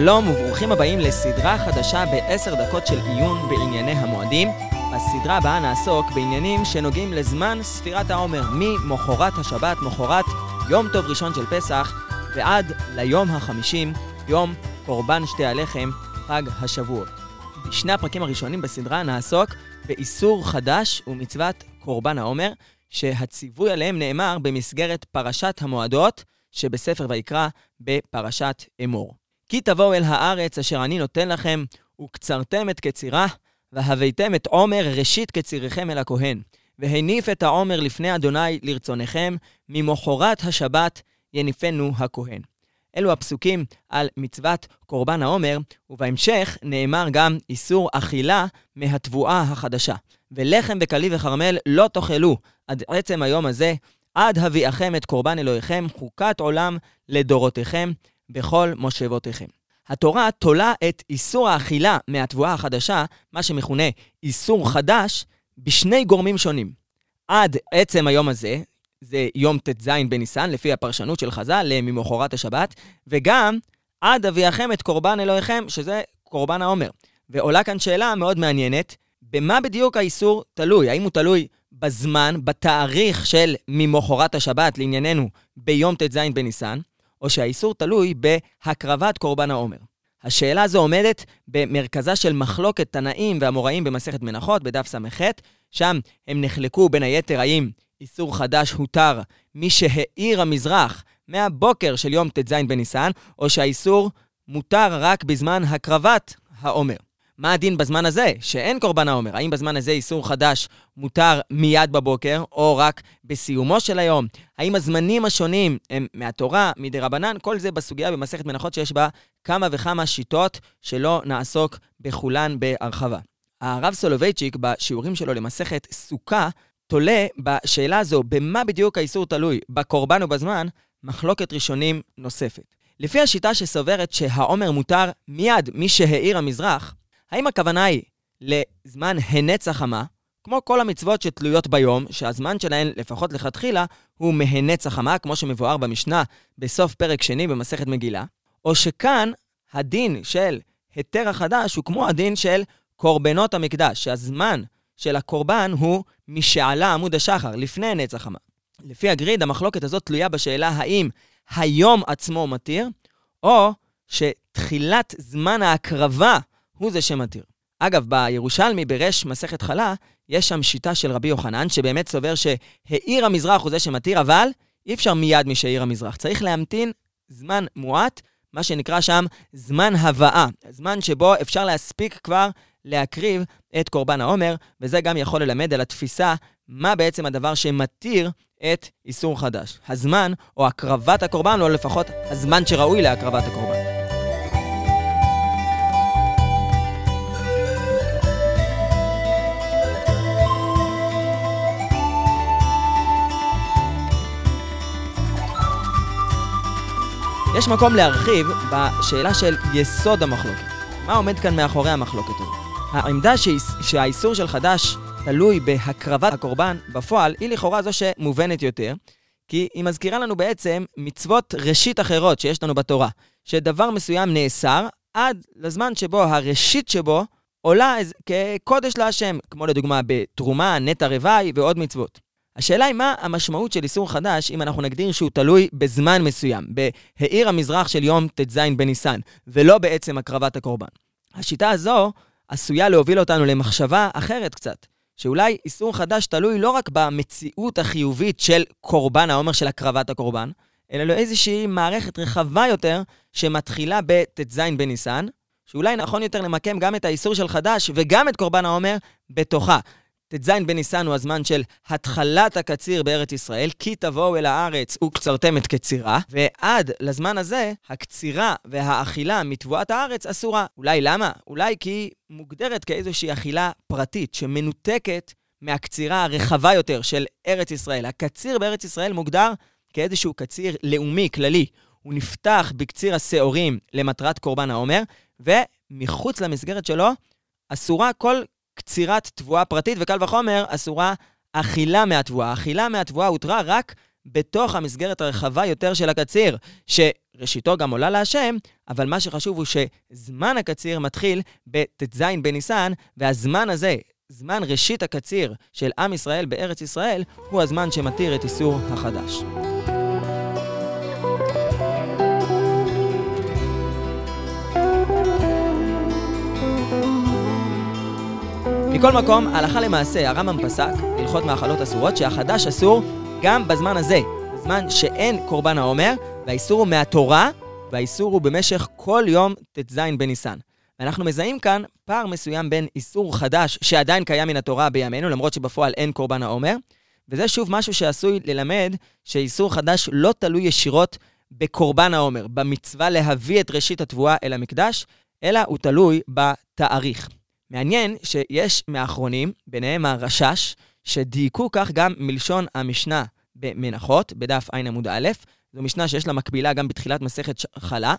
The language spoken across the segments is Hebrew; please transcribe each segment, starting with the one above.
שלום וברוכים הבאים לסדרה חדשה בעשר דקות של עיון בענייני המועדים. בסדרה הבאה נעסוק בעניינים שנוגעים לזמן ספירת העומר, ממחרת השבת, מחרת יום טוב ראשון של פסח, ועד ליום החמישים, יום קורבן שתי הלחם, חג השבועות. בשני הפרקים הראשונים בסדרה נעסוק באיסור חדש ומצוות קורבן העומר, שהציווי עליהם נאמר במסגרת פרשת המועדות שבספר ויקרא בפרשת אמור. כי תבואו אל הארץ אשר אני נותן לכם, וקצרתם את קצירה, והבאתם את עומר ראשית קציריכם אל הכהן. והניף את העומר לפני אדוני לרצונכם, ממחרת השבת יניפנו הכהן. אלו הפסוקים על מצוות קורבן העומר, ובהמשך נאמר גם איסור אכילה מהתבואה החדשה. ולחם וקלי וכרמל לא תאכלו עד עצם היום הזה, עד הביאכם את קורבן אלוהיכם, חוקת עולם לדורותיכם, בכל מושבותיכם. התורה תולה את איסור האכילה מהתבואה החדשה, מה שמכונה איסור חדש, בשני גורמים שונים. עד עצם היום הזה, זה יום ט"ז בניסן, לפי הפרשנות של חז"ל, ממחרת השבת, וגם עד אביאכם את קורבן אלוהיכם, שזה קורבן העומר. ועולה כאן שאלה מאוד מעניינת, במה בדיוק האיסור תלוי? האם הוא תלוי בזמן, בתאריך של ממחרת השבת, לענייננו, ביום ט"ז בניסן, או שהאיסור תלוי בהקרבת קורבן העומר. השאלה הזו עומדת במרכזה של מחלוקת תנאים ואמוראים במסכת מנחות, בדף ס"ח, שם הם נחלקו בין היתר האם איסור חדש הותר מי שהאיר המזרח מהבוקר של יום ט"ז בניסן, או שהאיסור מותר רק בזמן הקרבת העומר. מה הדין בזמן הזה, שאין קורבן העומר? האם בזמן הזה איסור חדש מותר מיד בבוקר, או רק בסיומו של היום? האם הזמנים השונים הם מהתורה, מדי רבנן? כל זה בסוגיה במסכת מנחות שיש בה כמה וכמה שיטות שלא נעסוק בכולן בהרחבה. הרב סולובייצ'יק, בשיעורים שלו למסכת סוכה, תולה בשאלה הזו, במה בדיוק האיסור תלוי, בקורבן או בזמן, מחלוקת ראשונים נוספת. לפי השיטה שסוברת שהעומר מותר מיד מי שהאיר המזרח, האם הכוונה היא לזמן הנץ החמה, כמו כל המצוות שתלויות ביום, שהזמן שלהן, לפחות לכתחילה, הוא מהנץ החמה, כמו שמבואר במשנה בסוף פרק שני במסכת מגילה, או שכאן הדין של היתר החדש הוא כמו הדין של קורבנות המקדש, שהזמן של הקורבן הוא משעלה עמוד השחר, לפני נץ החמה. לפי הגריד, המחלוקת הזאת תלויה בשאלה האם היום עצמו מתיר, או שתחילת זמן ההקרבה הוא זה שמתיר. אגב, בירושלמי, ברש מסכת חלה, יש שם שיטה של רבי יוחנן, שבאמת סובר שהעיר המזרח הוא זה שמתיר, אבל אי אפשר מיד משעיר המזרח. צריך להמתין זמן מועט, מה שנקרא שם זמן הבאה. זמן שבו אפשר להספיק כבר להקריב את קורבן העומר, וזה גם יכול ללמד על התפיסה מה בעצם הדבר שמתיר את איסור חדש. הזמן, או הקרבת הקורבן, או לפחות הזמן שראוי להקרבת הקורבן. יש מקום להרחיב בשאלה של יסוד המחלוקת. מה עומד כאן מאחורי המחלוקת הזאת? העמדה שהאיסור של חדש תלוי בהקרבת הקורבן בפועל, היא לכאורה זו שמובנת יותר, כי היא מזכירה לנו בעצם מצוות ראשית אחרות שיש לנו בתורה, שדבר מסוים נאסר עד לזמן שבו הראשית שבו עולה כקודש להשם, כמו לדוגמה בתרומה, נטע רוואי ועוד מצוות. השאלה היא מה המשמעות של איסור חדש אם אנחנו נגדיר שהוא תלוי בזמן מסוים, בהעיר המזרח של יום ט"ז בניסן, ולא בעצם הקרבת הקורבן. השיטה הזו עשויה להוביל אותנו למחשבה אחרת קצת, שאולי איסור חדש תלוי לא רק במציאות החיובית של קורבן העומר של הקרבת הקורבן, אלא לאיזושהי מערכת רחבה יותר שמתחילה בט"ז בניסן, שאולי נכון יותר למקם גם את האיסור של חדש וגם את קורבן העומר בתוכה. ט"ז בניסן הוא הזמן של התחלת הקציר בארץ ישראל, כי תבואו אל הארץ וקצרתם את קצירה, ועד לזמן הזה, הקצירה והאכילה מתבואת הארץ אסורה. אולי למה? אולי כי היא מוגדרת כאיזושהי אכילה פרטית שמנותקת מהקצירה הרחבה יותר של ארץ ישראל. הקציר בארץ ישראל מוגדר כאיזשהו קציר לאומי, כללי. הוא נפתח בקציר השעורים למטרת קורבן העומר, ומחוץ למסגרת שלו אסורה כל קצירת תבואה פרטית, וקל וחומר אסורה אכילה מהתבואה. אכילה מהתבואה הותרה רק בתוך המסגרת הרחבה יותר של הקציר, שראשיתו גם עולה להשם, אבל מה שחשוב הוא שזמן הקציר מתחיל בט"ז בניסן, והזמן הזה, זמן ראשית הקציר של עם ישראל בארץ ישראל, הוא הזמן שמתיר את איסור החדש. מכל מקום, הלכה למעשה, הרמב"ם פסק, הלכות מאכלות אסורות, שהחדש אסור גם בזמן הזה, בזמן שאין קורבן העומר, והאיסור הוא מהתורה, והאיסור הוא במשך כל יום ט"ז בניסן. ואנחנו מזהים כאן פער מסוים בין איסור חדש, שעדיין קיים מן התורה בימינו, למרות שבפועל אין קורבן העומר, וזה שוב משהו שעשוי ללמד שאיסור חדש לא תלוי ישירות בקורבן העומר, במצווה להביא את ראשית התבואה אל המקדש, אלא הוא תלוי בתאריך. מעניין שיש מאחרונים, ביניהם הרשש, שדייקו כך גם מלשון המשנה במנחות, בדף ע' עמוד א', זו משנה שיש לה מקבילה גם בתחילת מסכת חלה,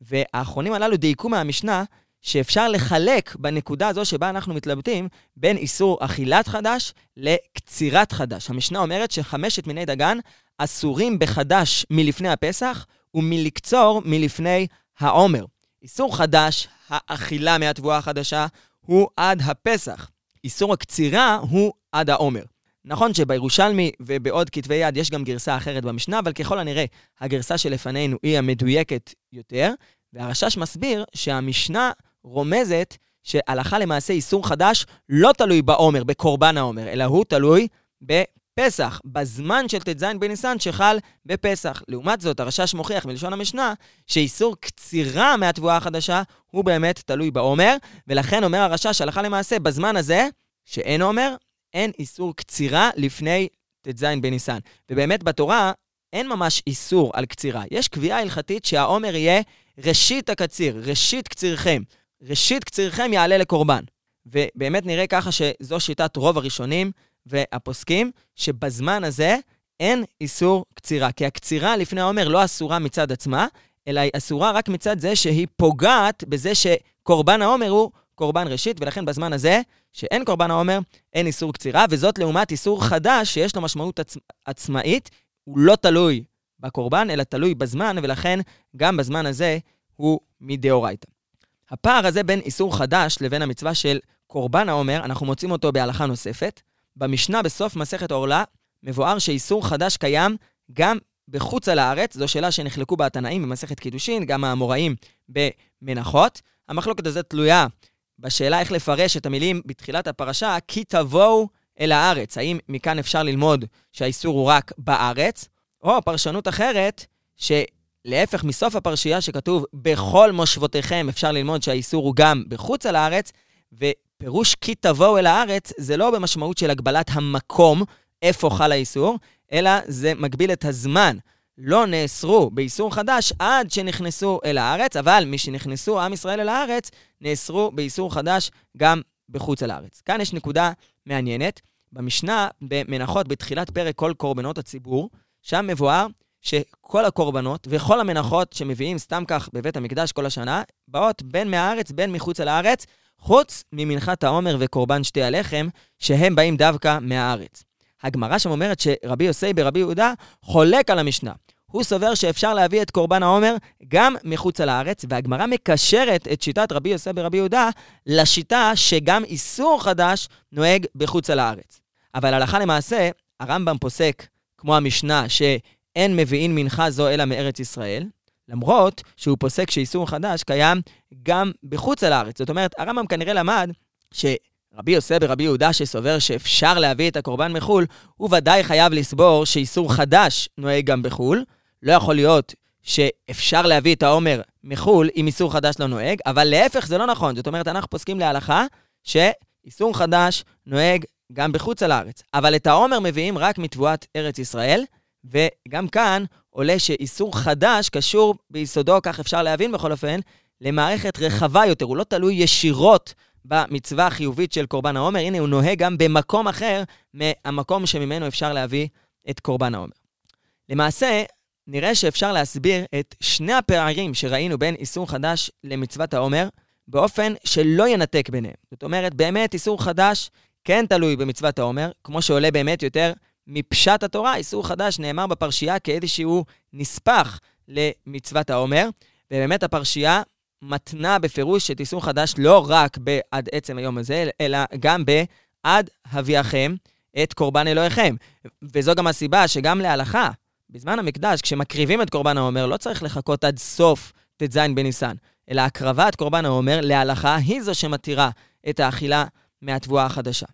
והאחרונים הללו דייקו מהמשנה שאפשר לחלק בנקודה הזו שבה אנחנו מתלבטים בין איסור אכילת חדש לקצירת חדש. המשנה אומרת שחמשת מיני דגן אסורים בחדש מלפני הפסח ומלקצור מלפני העומר. איסור חדש, האכילה מהתבואה החדשה, הוא עד הפסח. איסור הקצירה הוא עד העומר. נכון שבירושלמי ובעוד כתבי יד יש גם גרסה אחרת במשנה, אבל ככל הנראה הגרסה שלפנינו היא המדויקת יותר, והרשש מסביר שהמשנה רומזת שהלכה למעשה איסור חדש לא תלוי בעומר, בקורבן העומר, אלא הוא תלוי בפסח, בזמן של ט"ז בניסן שחל בפסח. לעומת זאת, הרשש מוכיח מלשון המשנה שאיסור קצירה מהתבואה החדשה הוא באמת תלוי בעומר, ולכן אומר הרשש הלכה למעשה, בזמן הזה, שאין עומר, אין איסור קצירה לפני ט"ז בניסן. ובאמת בתורה אין ממש איסור על קצירה. יש קביעה הלכתית שהעומר יהיה ראשית הקציר, ראשית קצירכם. ראשית קצירכם יעלה לקורבן. ובאמת נראה ככה שזו שיטת רוב הראשונים והפוסקים, שבזמן הזה אין איסור קצירה. כי הקצירה לפני העומר לא אסורה מצד עצמה, אלא היא אסורה רק מצד זה שהיא פוגעת בזה שקורבן העומר הוא קורבן ראשית, ולכן בזמן הזה, שאין קורבן העומר, אין איסור קצירה, וזאת לעומת איסור חדש שיש לו משמעות עצ... עצמאית, הוא לא תלוי בקורבן, אלא תלוי בזמן, ולכן גם בזמן הזה הוא מדאורייתא. הפער הזה בין איסור חדש לבין המצווה של קורבן העומר, אנחנו מוצאים אותו בהלכה נוספת. במשנה בסוף מסכת עורלה מבואר שאיסור חדש קיים גם בחוץ על הארץ, זו שאלה שנחלקו בה התנאים במסכת קידושין, גם האמוראים במנחות. המחלוקת הזאת תלויה בשאלה איך לפרש את המילים בתחילת הפרשה, כי תבואו אל הארץ. האם מכאן אפשר ללמוד שהאיסור הוא רק בארץ, או פרשנות אחרת, שלהפך מסוף הפרשייה שכתוב בכל מושבותיכם אפשר ללמוד שהאיסור הוא גם בחוץ על הארץ, ופירוש כי תבואו אל הארץ זה לא במשמעות של הגבלת המקום, איפה חל האיסור, אלא זה מגביל את הזמן. לא נאסרו באיסור חדש עד שנכנסו אל הארץ, אבל משנכנסו עם ישראל אל הארץ, נאסרו באיסור חדש גם בחוץ על הארץ. כאן יש נקודה מעניינת. במשנה, במנחות, בתחילת פרק כל קורבנות הציבור, שם מבואר שכל הקורבנות וכל המנחות שמביאים סתם כך בבית המקדש כל השנה, באות בין מהארץ בין מחוץ על הארץ, חוץ ממנחת העומר וקורבן שתי הלחם, שהם באים דווקא מהארץ. הגמרא שם אומרת שרבי יוסי ברבי יהודה חולק על המשנה. הוא סובר שאפשר להביא את קורבן העומר גם מחוץ על הארץ, והגמרא מקשרת את שיטת רבי יוסי ברבי יהודה לשיטה שגם איסור חדש נוהג בחוץ על הארץ. אבל הלכה למעשה, הרמב"ם פוסק, כמו המשנה, שאין מביאין מנחה זו אלא מארץ ישראל, למרות שהוא פוסק שאיסור חדש קיים גם בחוץ על הארץ. זאת אומרת, הרמב"ם כנראה למד ש... רבי יוסף ורבי יהודה שסובר שאפשר להביא את הקורבן מחו"ל, הוא ודאי חייב לסבור שאיסור חדש נוהג גם בחו"ל. לא יכול להיות שאפשר להביא את העומר מחו"ל אם איסור חדש לא נוהג, אבל להפך זה לא נכון. זאת אומרת, אנחנו פוסקים להלכה שאיסור חדש נוהג גם בחוץ על הארץ. אבל את העומר מביאים רק מתבואת ארץ ישראל, וגם כאן עולה שאיסור חדש קשור ביסודו, כך אפשר להבין בכל אופן, למערכת רחבה יותר. הוא לא תלוי ישירות במצווה החיובית של קורבן העומר. הנה, הוא נוהג גם במקום אחר מהמקום שממנו אפשר להביא את קורבן העומר. למעשה, נראה שאפשר להסביר את שני הפערים שראינו בין איסור חדש למצוות העומר, באופן שלא ינתק ביניהם. זאת אומרת, באמת איסור חדש כן תלוי במצוות העומר, כמו שעולה באמת יותר מפשט התורה, איסור חדש נאמר בפרשייה כאיזשהו נספח למצוות העומר, ובאמת הפרשייה מתנה בפירוש את איסור חדש לא רק בעד עצם היום הזה, אלא גם בעד הביאכם את קורבן אלוהיכם. וזו גם הסיבה שגם להלכה, בזמן המקדש, כשמקריבים את קורבן העומר, לא צריך לחכות עד סוף ט"ז בניסן, אלא הקרבת קורבן העומר להלכה היא זו שמתירה את האכילה מהתבואה החדשה.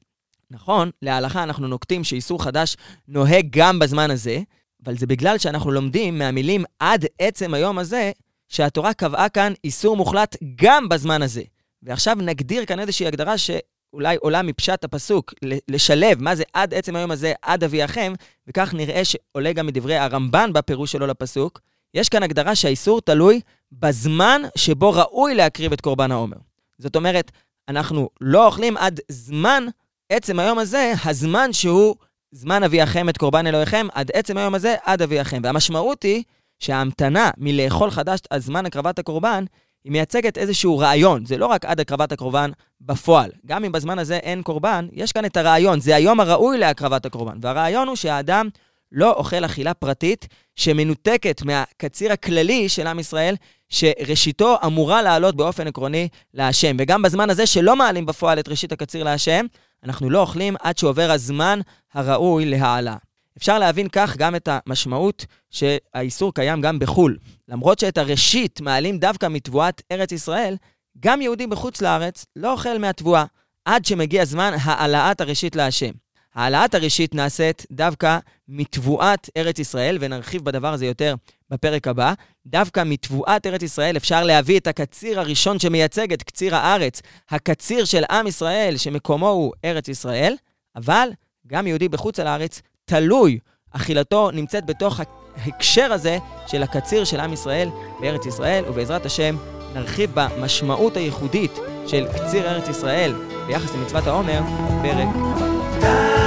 נכון, להלכה אנחנו נוקטים שאיסור חדש נוהג גם בזמן הזה, אבל זה בגלל שאנחנו לומדים מהמילים עד עצם היום הזה, שהתורה קבעה כאן איסור מוחלט גם בזמן הזה. ועכשיו נגדיר כאן איזושהי הגדרה שאולי עולה מפשט הפסוק, לשלב מה זה עד עצם היום הזה, עד אביאכם, וכך נראה שעולה גם מדברי הרמב"ן בפירוש שלו לפסוק. יש כאן הגדרה שהאיסור תלוי בזמן שבו ראוי להקריב את קורבן העומר. זאת אומרת, אנחנו לא אוכלים עד זמן, עצם היום הזה, הזמן שהוא זמן אביאכם את קורבן אלוהיכם, עד עצם היום הזה, עד אביאכם. והמשמעות היא שההמתנה מלאכול חדש עד זמן הקרבת הקורבן, היא מייצגת איזשהו רעיון. זה לא רק עד הקרבת הקורבן בפועל. גם אם בזמן הזה אין קורבן, יש כאן את הרעיון. זה היום הראוי להקרבת הקורבן. והרעיון הוא שהאדם לא אוכל אכילה פרטית שמנותקת מהקציר הכללי של עם ישראל, שראשיתו אמורה לעלות באופן עקרוני להשם. וגם בזמן הזה שלא מעלים בפועל את ראשית הקציר להשם, אנחנו לא אוכלים עד שעובר הזמן הראוי להעלה. אפשר להבין כך גם את המשמעות שהאיסור קיים גם בחו"ל. למרות שאת הראשית מעלים דווקא מתבואת ארץ ישראל, גם יהודי בחוץ לארץ לא אוכל מהתבואה, עד שמגיע זמן העלאת הראשית להשם. העלאת הראשית נעשית דווקא מתבואת ארץ ישראל, ונרחיב בדבר הזה יותר בפרק הבא. דווקא מתבואת ארץ ישראל אפשר להביא את הקציר הראשון שמייצג את קציר הארץ, הקציר של עם ישראל, שמקומו הוא ארץ ישראל, אבל גם יהודי בחוץ על הארץ תלוי, אכילתו נמצאת בתוך ההקשר הזה של הקציר של עם ישראל בארץ ישראל, ובעזרת השם נרחיב במשמעות הייחודית של קציר ארץ ישראל ביחס למצוות העומר פרק הבא.